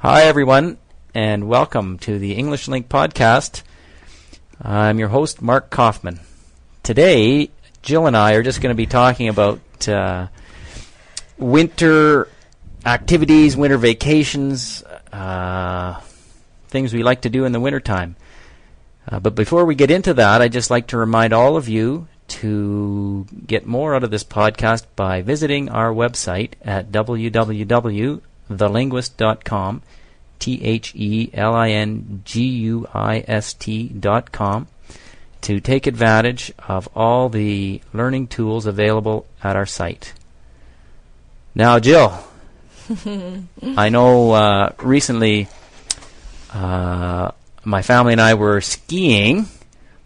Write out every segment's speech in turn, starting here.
Hi, everyone, and welcome to the English Link podcast. I'm your host, Mark Kaufmann. Today, Jill and I are just going to be talking about uh, winter activities, winter vacations, uh, things we like to do in the wintertime. Uh, but before we get into that, I'd just like to remind all of you to get more out of this podcast by visiting our website at www.thelinguist.com, T H E L I N G U I S T.com, to take advantage of all the learning tools available at our site. Now, Jill, I know uh, recently uh, my family and I were skiing.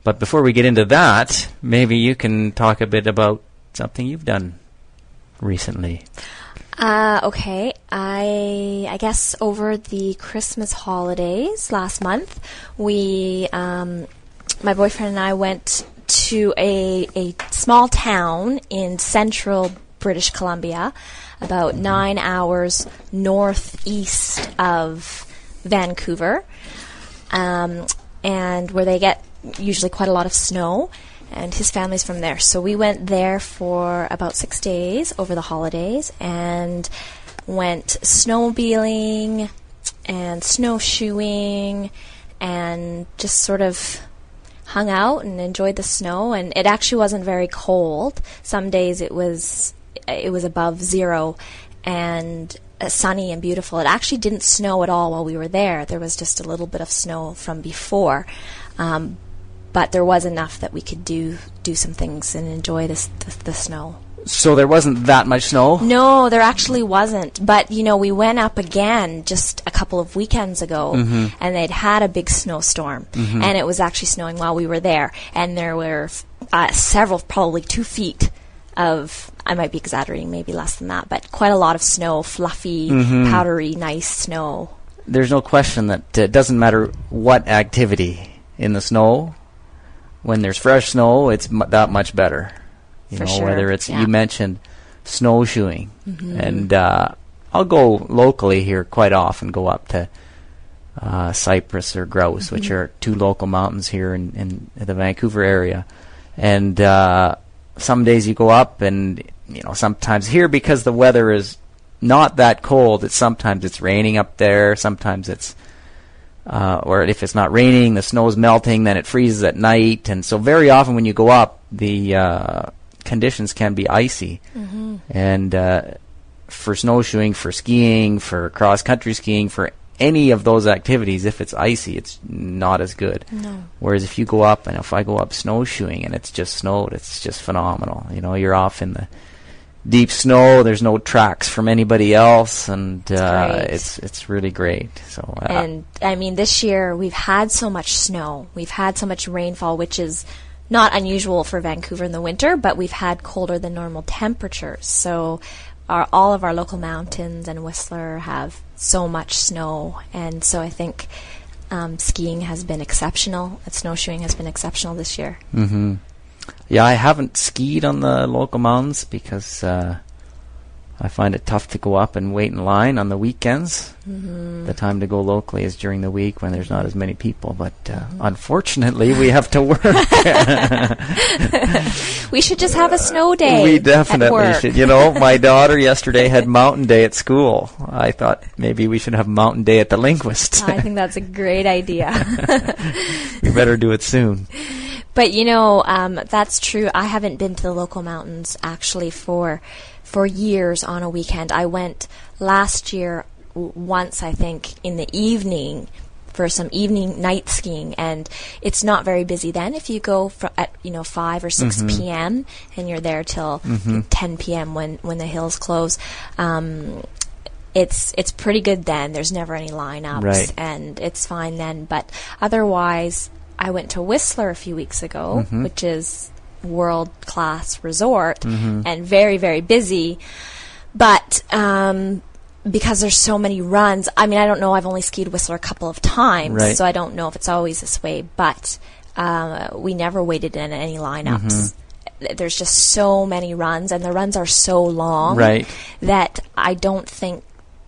But before we get into that, maybe you can talk a bit about something you've done recently. Uh, okay. I I guess over the Christmas holidays last month, we um, my boyfriend and I went to a a small town in central British Columbia, about nine hours northeast of Vancouver, um, and where they get usually quite a lot of snow. And his family's from there. So we went there for about six days over the holidays and went snowmobiling and snowshoeing and just sort of hung out and enjoyed the snow. And it actually wasn't very cold. Some days it was it was above zero and uh, sunny and beautiful. It actually didn't snow at all while we were there. There was just a little bit of snow from before. Um, but there was enough that we could do do some things and enjoy this the, the snow. So there wasn't that much snow? No, there actually wasn't. But you know, we went up again just a couple of weekends ago, Mm-hmm. and they'd had a big snowstorm, and it was actually snowing while we were there, and there were uh, several, probably two feet of. I might be exaggerating, maybe less than that, but quite a lot of snow, fluffy, Mm-hmm. powdery, nice snow. There's no question that uh, it doesn't matter what activity in the snow. When there's fresh snow, it's mu- that much better. You For know, sure, whether it's yeah. you mentioned snowshoeing, and uh, I'll go locally here quite often. Go up to uh, Cypress or Grouse, which are two local mountains here in, in the Vancouver area. And uh, some days you go up, and you know sometimes here because the weather is not that cold. It's sometimes it's raining up there. Sometimes it's uh, or if it's not raining, the snow's melting. Then it freezes at night, and so very often when you go up, the uh, conditions can be icy. And uh, for snowshoeing, for skiing, for cross country skiing, for any of those activities, if it's icy, it's not as good. No. Whereas if you go up, and if I go up snowshoeing and it's just snowed, it's just phenomenal. You know, you're off in the deep snow. There's no tracks from anybody else, and uh, it's it's really great. So uh, And I mean, this year we've had so much snow. We've had so much rainfall, which is not unusual for Vancouver in the winter, but we've had colder than normal temperatures. So our, all of our local mountains and Whistler have so much snow. And so I think um, skiing has been exceptional. And snowshoeing has been exceptional this year. hmm Yeah, I haven't skied on the local mountains because uh, I find it tough to go up and wait in line on the weekends. Mm-hmm. The time to go locally is during the week when there's not as many people. But uh, unfortunately, we have to work. We should just have a snow day. we definitely should. You know, my daughter yesterday had Mountain Day at school. I thought maybe we should have Mountain Day at the Linguist. I think that's a great idea. we better do it soon. But you know, um, that's true. I haven't been to the local mountains actually for for years on a weekend. I went last year w- once, I think, in the evening for some evening night skiing, and it's not very busy then. If you go fr- at you know five or 6 p.m. and you're there till ten p.m. when when the hills close. Um, it's it's pretty good then. There's never any lineups, Right. and it's fine then. But otherwise, I went to Whistler a few weeks ago, which is world class resort and very very busy. But um, because there's so many runs, I mean, I don't know. I've only skied Whistler a couple of times, Right. so I don't know if it's always this way. But uh, we never waited in any lineups. Th- There's just so many runs, and the runs are so long Right. that I don't think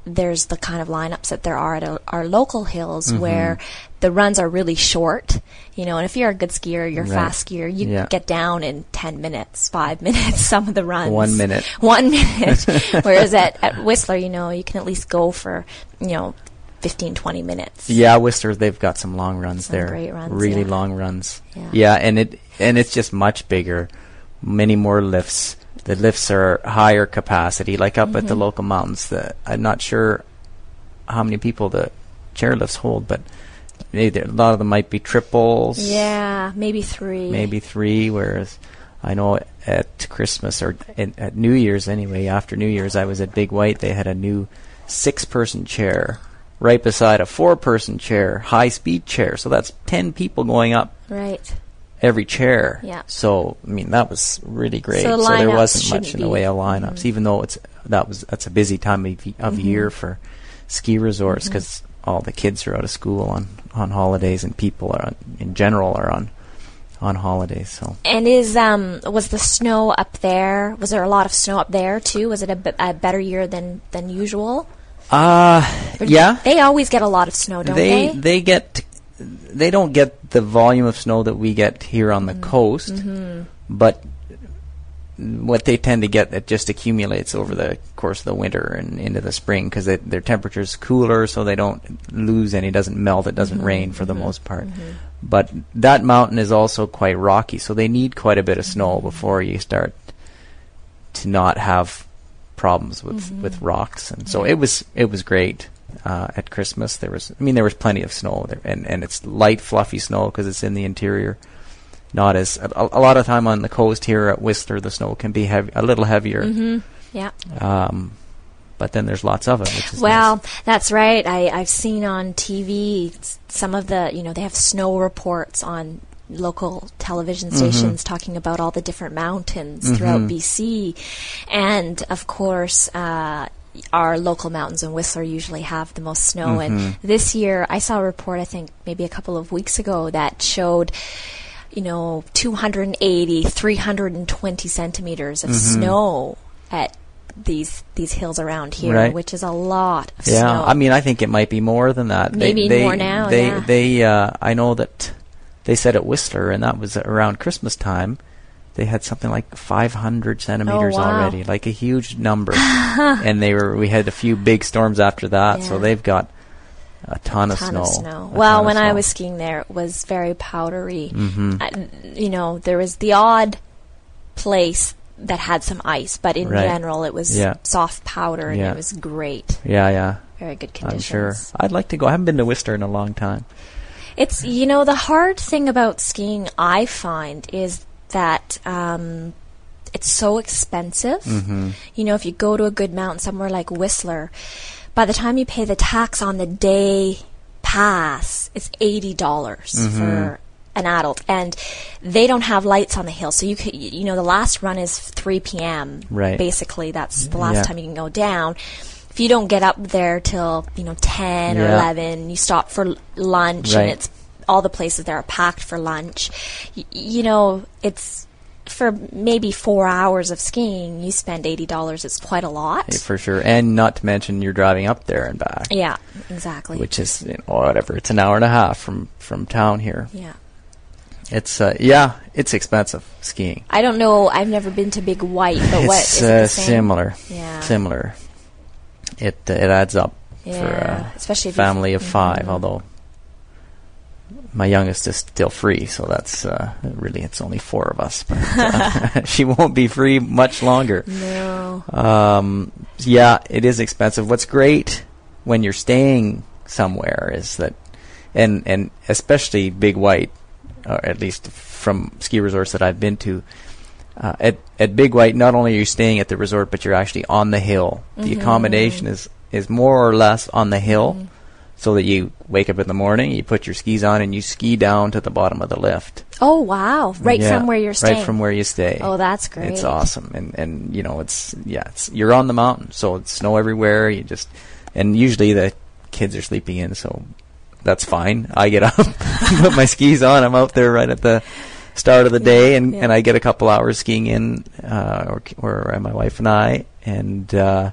there's the kind of lineups that there are at our, our local hills Mm-hmm. where the runs are really short, you know, and if you're a good skier, you're a Right. fast skier, you Yeah. get down in 10 minutes, 5 minutes, some of the runs. One minute. One minute. Whereas at, at Whistler, you know, you can at least go for, you know, 15, 20 minutes. Yeah, Whistler, they've got some long runs Some there. great runs, really yeah. long runs. Yeah. and it and it's just much bigger, many more lifts. The lifts are higher capacity, like up Mm-hmm. at the local mountains. The, I'm not sure how many people the chairlifts hold, but maybe a lot of them might be triples. Yeah, maybe three. maybe three. Whereas I know at Christmas or in, at New Year's anyway, after New Year's, I was at Big White. They had a new six-person chair right beside a four-person chair, high-speed chair. So that's ten people going up Right. Every chair. Yeah. So I mean that was really great. So the there wasn't much in the way of lineups, Mhm. even though it's that was that's a busy time of, of Mhm. year for ski resorts because all the kids are out of school on on holidays and people are on, in general are on on holidays. So And is um was the snow up there? Was there a lot of snow up there too? Was it a, b- a better year than than usual? uh yeah. They always get a lot of snow, don't they they? they get they don't get the volume of snow that we get here on the coast, Mm-hmm. but what they tend to get it just accumulates over the course of the winter and into the spring because their temperature's cooler, so they don't lose any. It doesn't melt. It doesn't Mm-hmm. rain for the most part. But that mountain is also quite rocky, so they need quite a bit of snow Mm-hmm. before you start to not have problems with Mm-hmm. with rocks. And so it was it was great uh, at Christmas. There was I mean there was plenty of snow there, and and it's light fluffy snow because it's in the interior. Not as a, a lot of time on the coast here at Whistler, the snow can be heavy, a little heavier. Mm-hmm. Yeah. Um, but then there's lots of it, Well, nice. that's right. I, I've seen on TV some of the, you know, they have snow reports on local television Mm-hmm. stations talking about all the different mountains throughout Mhm. BC. And of course, uh, our local mountains in Whistler usually have the most snow. Mhm. And this year, I saw a report, I think maybe a couple of weeks ago, that showed you know, 280, 320 centimeters of Mhm. snow at these these hills around here, Right. which is a lot of Yeah, snow. I mean, I think it might be more than that. They- Maybe they, more now, They, yeah. they, uh, I know that they said at Whistler, and that was around Christmas time. They had something like 500 centimeters Oh, wow. already, like a huge number. and they were. We had a few big storms after that, so they've got a ton, of ton snow. of snow. Well, of when I was skiing there, it was very powdery. Mhm. I- you know, there was the odd place that had some ice, but in Right. general, it was Yeah. soft powder, and Yeah. it was great. Yeah, yeah. Very good conditions. I'm sure. I'd like to go. I haven't been to Whistler in a long time. It's you know the hard thing about skiing I find is that um, it's so expensive. Mm-hmm. You know, if you go to a good mountain somewhere like Whistler, by the time you pay the tax on the day pass, it's eighty dollars Mhm. for an adult, and they don't have lights on the hill, so you could, you know, the last run is three p.m. Right. Basically, that's the last Yeah. time you can go down. If you don't get up there till you know ten or eleven, you stop for lunch, Right. and it's all the places there are packed for lunch. Y- you know, it's for maybe four hours of skiing, you spend eighty dollars. It's quite a lot. Yeah, for sure. And not to mention you're driving up there and back, Yeah, exactly. which is you know, whatever. It's an hour and a half from from town here. yeah, It's uh, yeah, it's expensive skiing. I don't know. I've never been to Big White, but what it's is uh, similar. Yeah, Similar. It uh, it adds up for a Especially family of 5 Mhm. Although my youngest is still free, so that's uh, really it's only four of us. But uh, she won't be free much longer. no, Um, yeah, it is expensive. What's great when you're staying somewhere is that, and and especially Big White, or at least from ski resorts that I've been to, uh, at at Big White, not only are you staying at the resort, but you're actually on the hill. The Mhm. accommodation is is more or less on the hill, Mhm. So that you wake up in the morning, you put your skis on, and you ski down to the bottom of the lift. Oh wow! Right Yeah, from where you're staying. Right from where you stay. Oh, that's great. It's awesome, and and you know it's yeah, it's you're on the mountain, so it's snow everywhere. You just and usually the kids are sleeping in, so that's fine. I get up, put my skis on. I'm out there right at the start of the day, and yeah. and I get a couple hours skiing in, uh, or or my wife and I, and uh,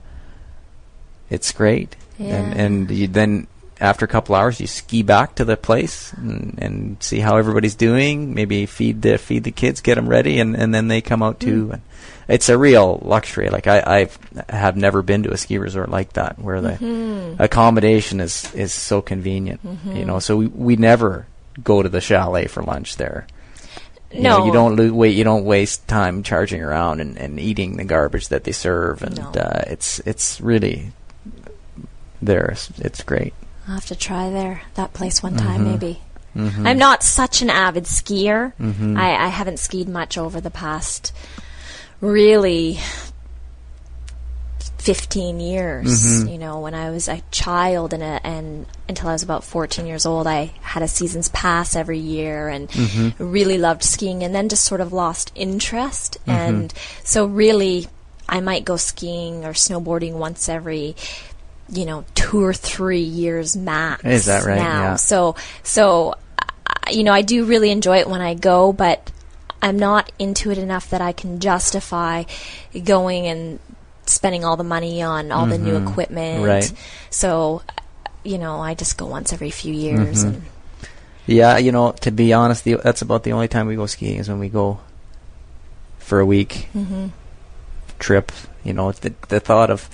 it's great. and and you then after a couple hours you ski back to the place and, and see how everybody's doing. Maybe feed the feed the kids, get them ready, and, and then they come out too. Mm. And it's a real luxury. Like I I've, have never been to a ski resort like that where the Mm-hmm. accommodation is is so convenient. You know, so we we never go to the chalet for lunch there. You know, No. you don't lo- wait. You don't waste time charging around and, and eating the garbage that they serve, and No. uh, it's it's really there. It's, it's great. I'll have to try there that place one time Mhm. maybe. Mhm. I'm not such an avid skier. Mhm. I, I haven't skied much over the past really 15 years. Mhm. You know, when I was a child and, a, and until I was about 14 years old, I had a season's pass every year and Mhm. really loved skiing and then just sort of lost interest. Mhm. And so, really, I might go skiing or snowboarding once every you know two or three years max Is that right? now Yeah. so so uh, you know i do really enjoy it when i go but i'm not into it enough that i can justify going and spending all the money on all the new Mhm. equipment Right. so you know i just go once every few years Mhm. and Yeah, you know, to be honest, the, that's about the only time we go skiing is when we go for a week hmm trip. You know, the the thought of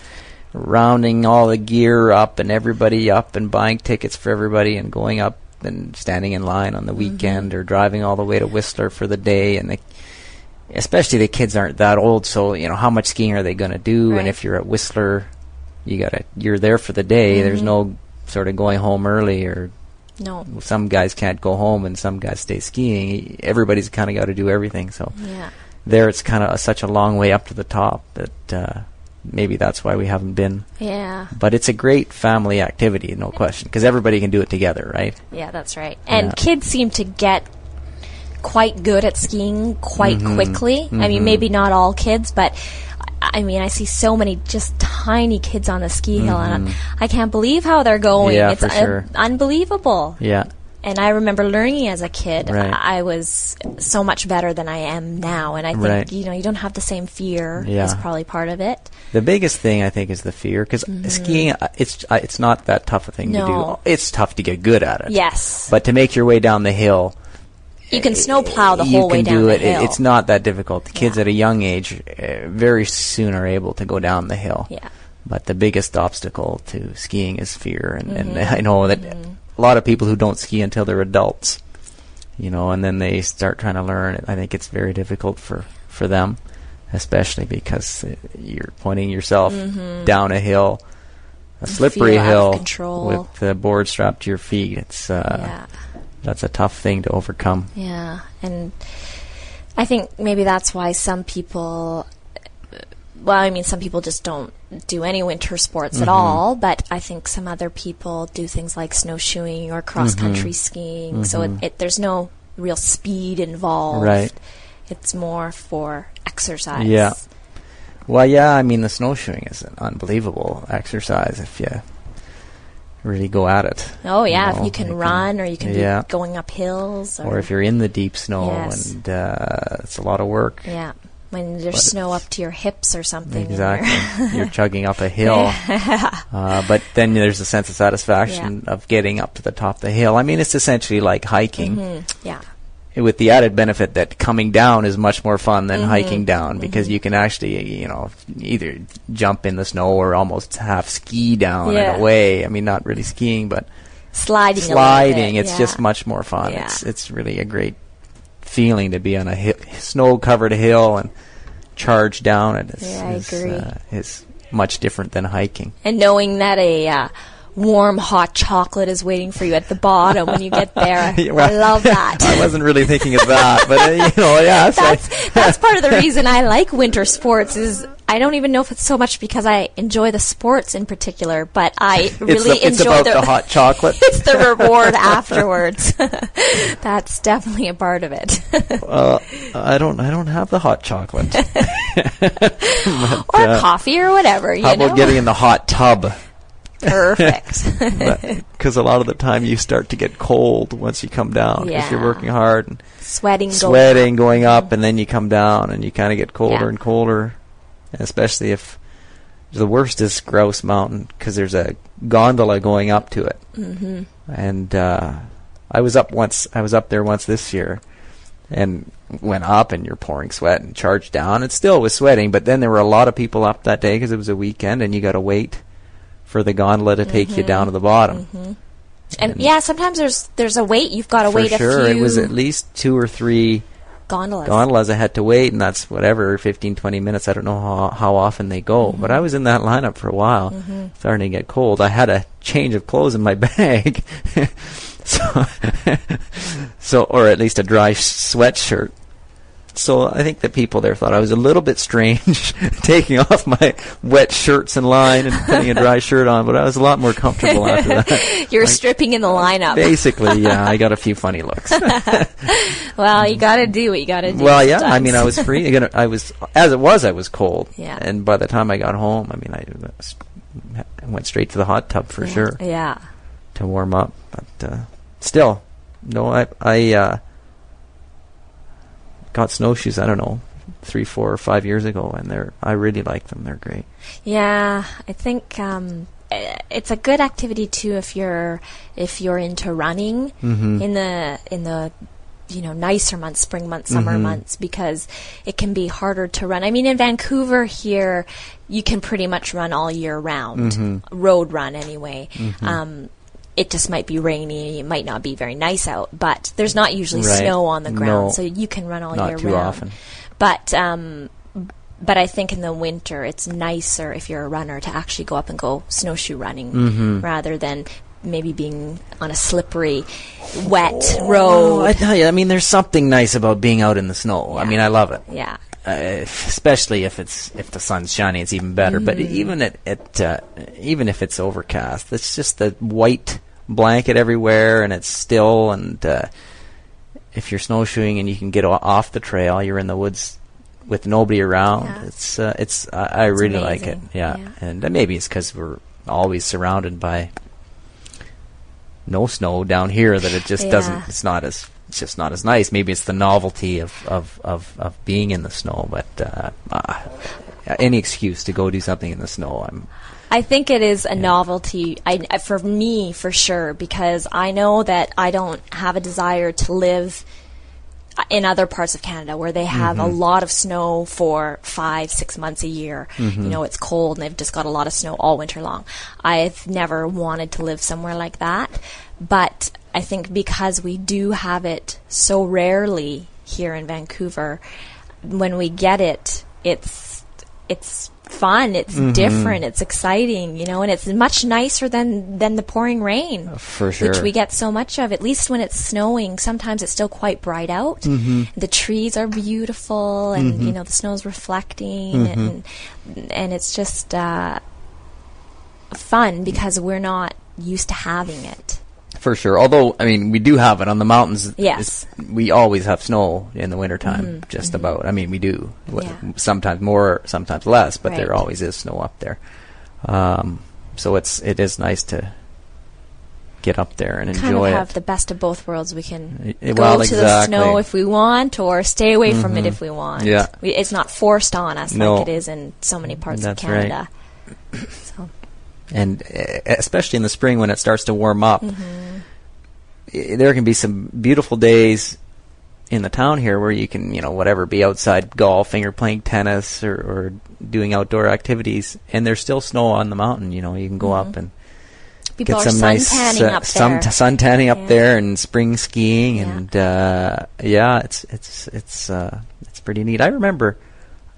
rounding all the gear up and everybody up and buying tickets for everybody and going up and standing in line on the weekend or driving all the way to Whistler for the day. And the especially the kids aren't that old so you know how much skiing are they going to do Right. and if you're at Whistler you got to you're there for the day. There's Mhm. no sort of going home early or no. some guys can't go home and some guys stay skiing. Everybody's kind of got to do everything. So yeah. there it's kind of such a long way up to the top that uh, maybe that's why we haven't been. yeah But it's a great family activity, no question, because everybody can do it together, right? Yeah, that's right. And Yeah. kids seem to get quite good at skiing quite Mhm. quickly. I Mhm. mean, maybe not all kids, but I I mean, I see so many just tiny kids on the ski hill, and Mhm. I can't believe how they're going. Yeah, it's for sure. unbelievable. Yeah, And I remember learning as a kid, Right. I was so much better than I am now. And I think, Right. you know, you don't have the same fear Yeah. is probably part of it. the biggest thing I think is the fear, because skiing, uh, it's uh, it's not that tough a thing to Mm-hmm. No. do. It's tough to get good at it. Yes. But to make your way down the hill, you can snowplow the whole way down do the it. It- hill. It's not that difficult. The kids Yeah. at a young age uh, very soon are able to go down the hill. Yeah. But the biggest obstacle to skiing is fear, and, and Mhm. I know that Mhm. A lot of people who don't ski until they're adults, you know, and then they start trying to learn. I think it's very difficult for for them, especially because you're pointing yourself Mhm. down a hill, a slippery feel out of hill with the board strapped to your feet. It's uh, yeah. that's a tough thing to overcome. Yeah, and I think maybe that's why some people. Well, I mean, some people just don't do any winter sports at Mhm. all, but I think some other people do things like snowshoeing or cross country skiing. So it, Mhm. it, there's no real speed involved. Right. It's more for exercise. Yeah. Well, yeah, I mean the snowshoeing is an unbelievable exercise if you really go at it. Oh yeah, know, if you can you can- run or you can yeah. be going up hills or, Or if you're in the deep snow Yes. and uh, it's a lot of work. yeah, when there's But snow up to your hips or something. Exactly. you're- chugging up a hill. Uh, but then there's a sense of satisfaction of getting up to the top of the hill. I mean, it's essentially like hiking, Mhm, Yeah. with the added benefit that coming down is much more fun than Mhm, hiking down because mhm. you can actually, you know, either jump in the snow or almost half ski down Yeah. in a way. I mean, not really skiing, but sliding. sliding. It's yeah. just much more fun. Yeah. It's it's really a great feeling to be on a hi- snow-covered hill and charge down it. Is, Yeah, is. Uh, is much different than hiking. and knowing that a uh, warm hot chocolate is waiting for you at the bottom when you get there. Well, I love that. I wasn't really thinking of that, but uh, you know, yeah. so- that's that's part of the reason I like winter sports is I don't even know if it's so much because I enjoy the sports in particular, but I really it's, the, it's enjoy about the, the hot chocolate. it's the reward afterwards. That's definitely a part of it. uh, I don't. I don't have the hot chocolate. But, or uh, coffee or whatever, you How know. about getting in the hot tub? Perfect. Because a lot of the time you start to get cold once you come down because you're working hard and Sweating, going sweating, up. going up, and then you come down and you kind of get colder Yeah. and colder. And especially if the worst is Grouse Mountain because there's a gondola going up to it. Mm-hmm. And uh, I was up once. I was up there once this year, and went up, and you're pouring sweat and charged down. It still was sweating, but then there were a lot of people up that day because it was a weekend, and you got to wait for the gondola to take you down to the mm-hmm. bottom. Mm-hmm. And, And- yeah, sometimes there's there's a wait. You've got to wait sure, a few it was at least two or three gondolas. gondolas I had to wait, and that's whatever, 15, 20 minutes. I don't know how, how often they go, but mm-hmm. I was in that lineup for a while, mm-hmm. starting to get cold. I had a change of clothes in my bag, so, so, or at least a dry sweatshirt. So I think the people there thought I was a little bit strange, taking off my wet shirts in line and putting a dry shirt on, but I was a lot more comfortable after that. You're stripping in the lineup. Basically, yeah, I got a few funny looks. Well, you got to do what you got to do. Well, yeah. I mean, I was free. I was as it was. I was cold. Yeah. And by the time I got home, I mean, I I went straight to the hot tub for Yeah. sure Yeah. to warm up. But uh, still, no. I I uh, got snowshoes. I don't know, three, four, or five years ago, and they're I really like them. They're great. Yeah, I think um, it's a good activity too if you're if you're into running Mhm. in the in the you know nicer months, spring months, summer Mhm. months, because it can be harder to run. I mean, in Vancouver here, you can pretty much run all year round, Mhm. road run anyway. Mm-hmm. Um, it just might be rainy. It might not be very nice out, but there's not usually Right. snow on the ground, No. so you can run all Not year too round. often. But um, but I think in the winter it's nicer if you're a runner to actually go up and go snowshoe running Mhm. rather than maybe being on a slippery, wet Oh, road. I tell you, I mean, there's something nice about being out in the snow. I mean, I love it. yeah, uh, especially if it's if the sun's shining, it's even better. But Mm-hmm. even at, at uh, even if it's overcast, it's just the white blanket everywhere, and it's still. And uh, if you're snowshoeing and you can get off the trail, you're in the woods with nobody around. Yeah. It's uh, it's I, I It's really like it. Yeah, Yeah. and uh, maybe it's because we're always surrounded by no snow down here that it just Yeah. doesn't. It's not as it's just not as nice. Maybe it's the novelty of of of, of being in the snow, but uh, uh, any excuse to go do something in the snow, I'm I think it is a novelty. I, for me, for sure, because I know that I don't have a desire to live in other parts of Canada where they have a mm-hmm. lot of snow for five, six months a year. Mm-hmm. You know, it's cold and they've just got a lot of snow all winter long. I've never wanted to live somewhere like that, but I think because we do have it so rarely here in Vancouver, when we get it, it's it's fun, it's different, it's exciting, you know, and it's much nicer than than the pouring rain for which we get so much of. At least when it's snowing, sometimes it's still quite bright out. Mm-hmm. The trees are beautiful, and you know the snow's reflecting, Mm-hmm. and and it's just uh, fun because we're not used to having it. For sure. Although I mean, we do have it on the mountains. Yes. we always have snow in the wintertime, just about. I mean, we do. Yeah. Sometimes more, sometimes less, but there always is snow up there. Um, so it's it is nice to get up there and kind enjoy of have it. the best of both worlds. We can Y- go well, to the snow if we want, or stay away from it if we want. Yeah. we, it's not forced on us No. like it is in so many parts That's of right. Canada. So and uh, especially in the spring when it starts to warm up, Mm-hmm. there can be some beautiful days in the town here where you can, you know, whatever, be outside golfing or playing tennis or, or doing outdoor activities, and there's still snow on the mountain. You know, you can go up and people get some nice uh, up some there. t- sun tanning up Yeah. there and spring skiing Yeah. and uh, yeah, it's it's it's uh, it's pretty neat. I remember,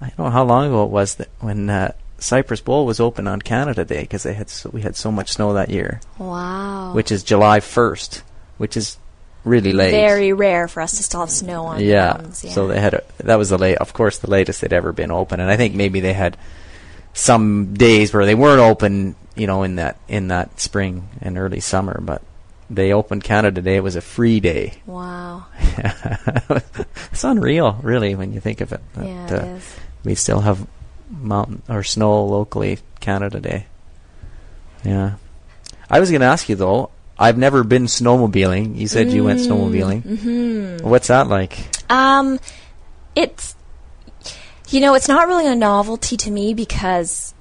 I don't know how long ago it was that when uh, Cypress Bowl was open on Canada Day because they had so, we had so much snow that year, wow, which is July first, which is really late. very rare for us to still have snow on yeah. mountains. Yeah. So they had a, that was the late, of course, the latest they'd ever been open, and I think maybe they had some days where they weren't open, you know, in that in that spring and early summer, but they opened Canada Day. It was a free day. wow. it's unreal, really, when you think of it. that, yeah, uh, it is. we still have mountain or snow locally Canada Day. Yeah. I was going to ask you though. I've never been snowmobiling. You said you went snowmobiling. Mm-hmm. What's that like? Um, it's you know, it's not really a novelty to me because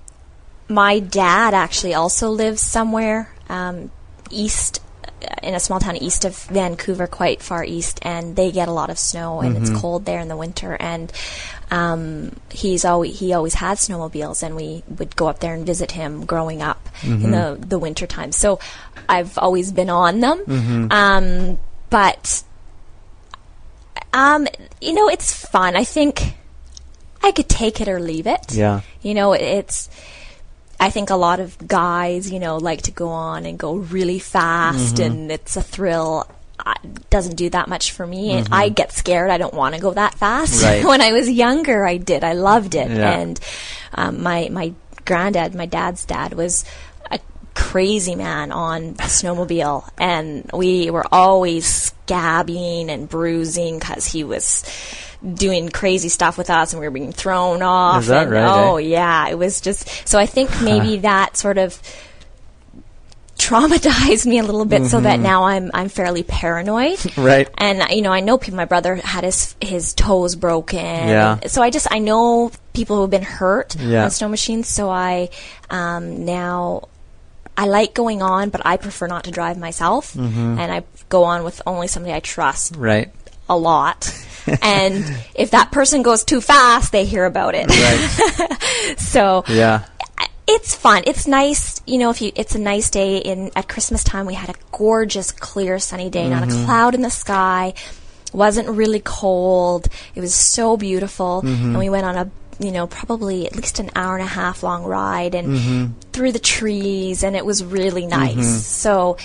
my dad actually also lives somewhere um, east in a small town east of Vancouver, quite far east, and they get a lot of snow, and it's cold there in the winter. And um, he's always he always had snowmobiles, and we would go up there and visit him growing up in the the winter time. So I've always been on them, um, but um, you know, it's fun. I think I could take it or leave it. Yeah. You know, it's. I think a lot of guys, you know, like to go on and go really fast, Mm-hmm. and it's a thrill. I, doesn't do that much for me. Mm-hmm. I get scared. I don't want to go that fast. Right. when I was younger, I did. I loved it, Yeah. and um, my my granddad, my dad's dad, was crazy man on the snowmobile, and we were always scabbing and bruising because he was doing crazy stuff with us, and we were being thrown off. Is that and, right, Oh eh? yeah, it was just. So I think maybe that sort of traumatized me a little bit so that now I'm I'm fairly paranoid. Mm-hmm. Right. And you know, I know people my brother had his his toes broken. Yeah. So I just I know people who have been hurt Yeah. on snow machines so I um now I like going on, but I prefer not to drive myself, Mm-hmm. and I go on with only somebody I trust Right. a lot. and if that person goes too fast, they hear about it. Right. so yeah. it's fun. It's nice, you know. If you, it's a nice day in at Christmas time. We had a gorgeous, clear, sunny day, not a cloud in the sky. wasn't really cold. It was so beautiful, and we went on a you know probably at least an hour and a half long ride and through the trees, and it was really nice. So,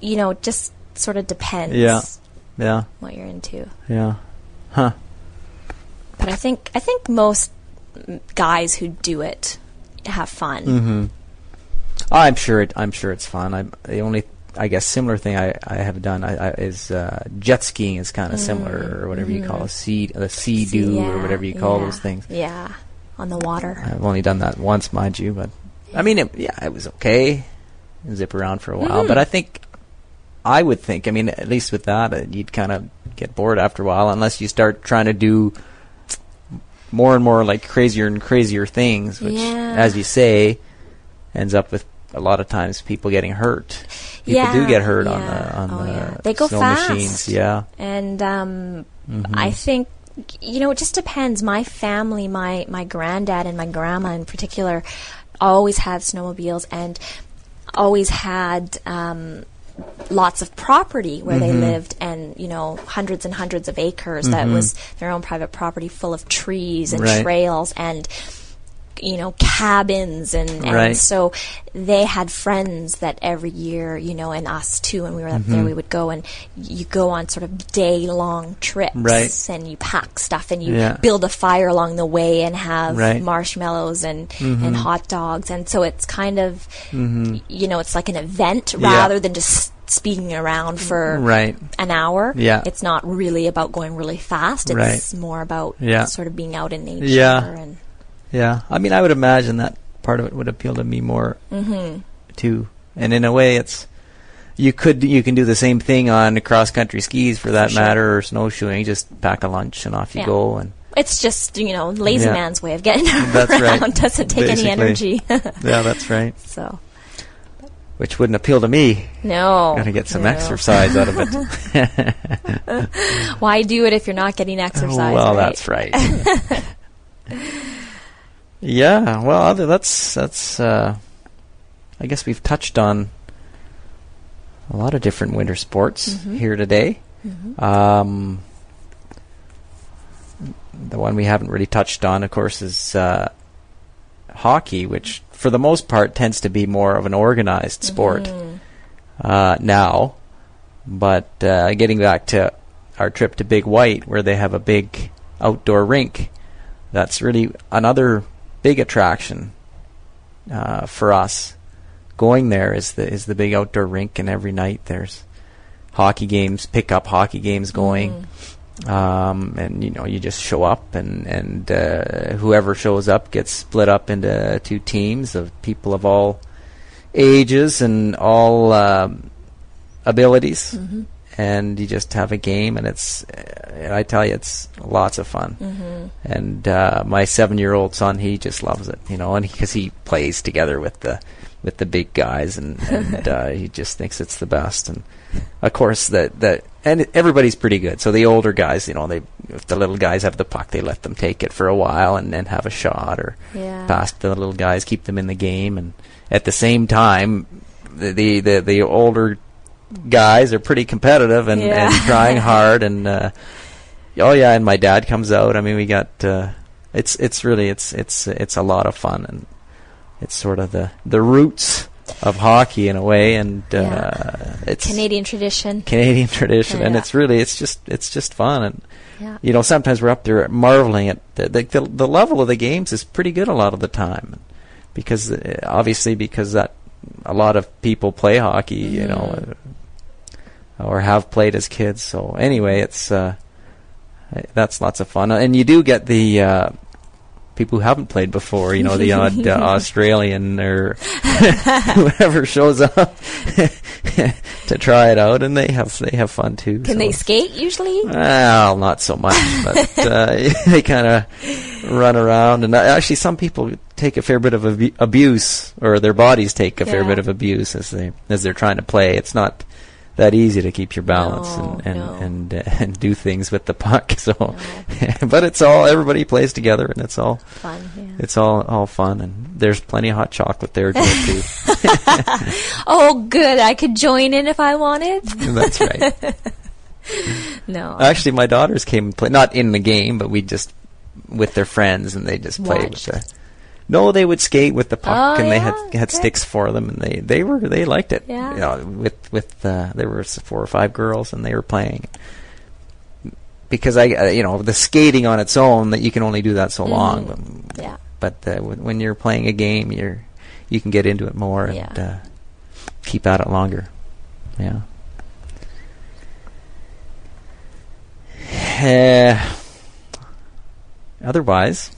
you know, just sort of depends Yeah. Yeah. what you're into. Yeah. Huh. But I think I think most guys who do it have fun. Mm-hmm. I'm sure it. I'm sure it's fun. I'm the only. I guess similar thing I, I have done I, I, is uh, jet skiing is kind of similar or whatever you call it, sea the sea Sea-Doo or whatever you call yeah, those things. Yeah, on the water. I've only done that once, mind you, but I mean, it, yeah, it was okay. Zip around for a while, but I think I would think. I mean, at least with that, uh, you'd kind of get bored after a while, unless you start trying to do more and more like crazier and crazier things, which, Yeah. as you say, ends up with a lot of times people getting hurt. People do get hurt on the on Oh, the yeah. They go snow fast. machines. Yeah, And um, Mm-hmm. I think you know it just depends. My family, my my granddad and my grandma in particular, always had snowmobiles and always had. Um, lots of property where Mm-hmm. they lived and you know hundreds and hundreds of acres that was their own private property full of trees and Right. trails and you know cabins and, and Right. so they had friends that every year you know and us too when we were up Mm-hmm. there we would go and you go on sort of day long trips Right. and you pack stuff and you Yeah. build a fire along the way and have Right. Mm-hmm. marshmallows and and hot dogs and so it's kind of you know it's like an event Yeah. rather than just speeding around for right. an hour Yeah. it's not really about going really fast it's more about Yeah. sort of being out in nature Yeah. and Yeah, I mean, I would imagine that part of it would appeal to me more Mm-hmm. too. And in a way, it's you could you can do the same thing on cross country skis for that sure. matter, or snowshoeing. Just pack a lunch and off you Yeah. go. And It's just you know lazy Yeah. man's way of getting That's around. right. Doesn't take any energy. yeah, that's right. so Which wouldn't appeal to me. no, Got to get some no. exercise out of it. Why do it if you're not getting exercise? well, right? that's right. Yeah. Well, other that's that's. Uh, I guess we've touched on a lot of different winter sports Mm-hmm. here today. Um, the one we haven't really touched on, of course, is uh, hockey, which for the most part tends to be more of an organized sport Mm-hmm. uh, now. But uh, getting back to our trip to Big White, where they have a big outdoor rink, that's really another big attraction uh, for us. Going there is the is the big outdoor rink, and every night there's hockey games, pickup hockey games going. Um, and you know, you just show up, and and uh, whoever shows up gets split up into two teams of people of all ages and all um, abilities, and you just have a game, and it's I tell you, it's lots of fun. Mm-hmm. And uh, my seven-year-old son, he just loves it, you know, and because he, plays together with the with the big guys, and, and uh, he just thinks it's the best. And of course, that that and everybody's pretty good. So the older guys, you know, they if the little guys have the puck, they let them take it for a while and then have a shot or Yeah. pass to the little guys, keep them in the game, and at the same time, the the the, the older guys are pretty competitive and, Yeah. and trying hard and uh, oh yeah, and my dad comes out. I mean, we got uh, it's it's really it's it's it's a lot of fun and it's sort of the the roots of hockey in a way, and uh, Yeah. it's Canadian tradition. Canadian tradition, and Yeah. it's really it's just it's just fun and. Yeah. You know, sometimes we're up there marveling at the, the the level of the games is pretty good a lot of the time, because uh, obviously because that a lot of people play hockey, you know, uh, or have played as kids. So anyway, it's uh, that's lots of fun, and you do get the uh, people who haven't played before. You know, the odd uh, Australian or whoever shows up to try it out, and they have they have fun too. Can so they skate usually? well, not so much, but uh, they kind of run around, and uh, actually, some people take a fair bit of abu- abuse, or their bodies take a fair bit of abuse as they as they're trying to play. It's not that easy to keep your balance No, and and no. and, uh, and do things with the puck. So, No. but it's all everybody plays together, and it's all Fun. Yeah. it's all all fun, and there's plenty of hot chocolate there too. Oh, good. I could join in if I wanted. That's right. No. Actually, my daughters came and played, not in the game, but we just with their friends, and they just played with the. No, they would skate with the puck, Oh, and they had had sticks for them, and they they were they liked it. Yeah. You know, with with uh, there were four or five girls, and they were playing. Because I, uh, you know, the skating on its own, that you can only do that so long. Mhm. Yeah. But uh, when, when you're playing a game, you're you can get into it more and Yeah. uh, keep at it longer. Yeah. Uh, otherwise,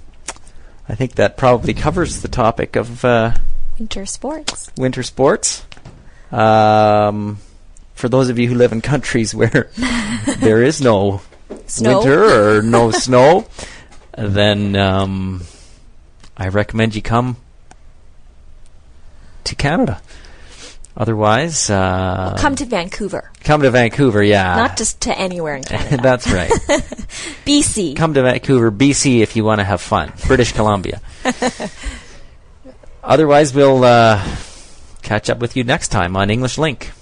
I think that probably covers the topic of uh, Winter sports. winter sports. Um, for those of you who live in countries where there is no Snow. winter or no snow, then um, I recommend you come to Canada. Otherwise, uh, Come to Vancouver, come to Vancouver. Yeah, not just to anywhere in Canada. That's right. BC. Come to Vancouver, BC, if you want to have fun. British Columbia. Otherwise, we'll uh, catch up with you next time on English Link.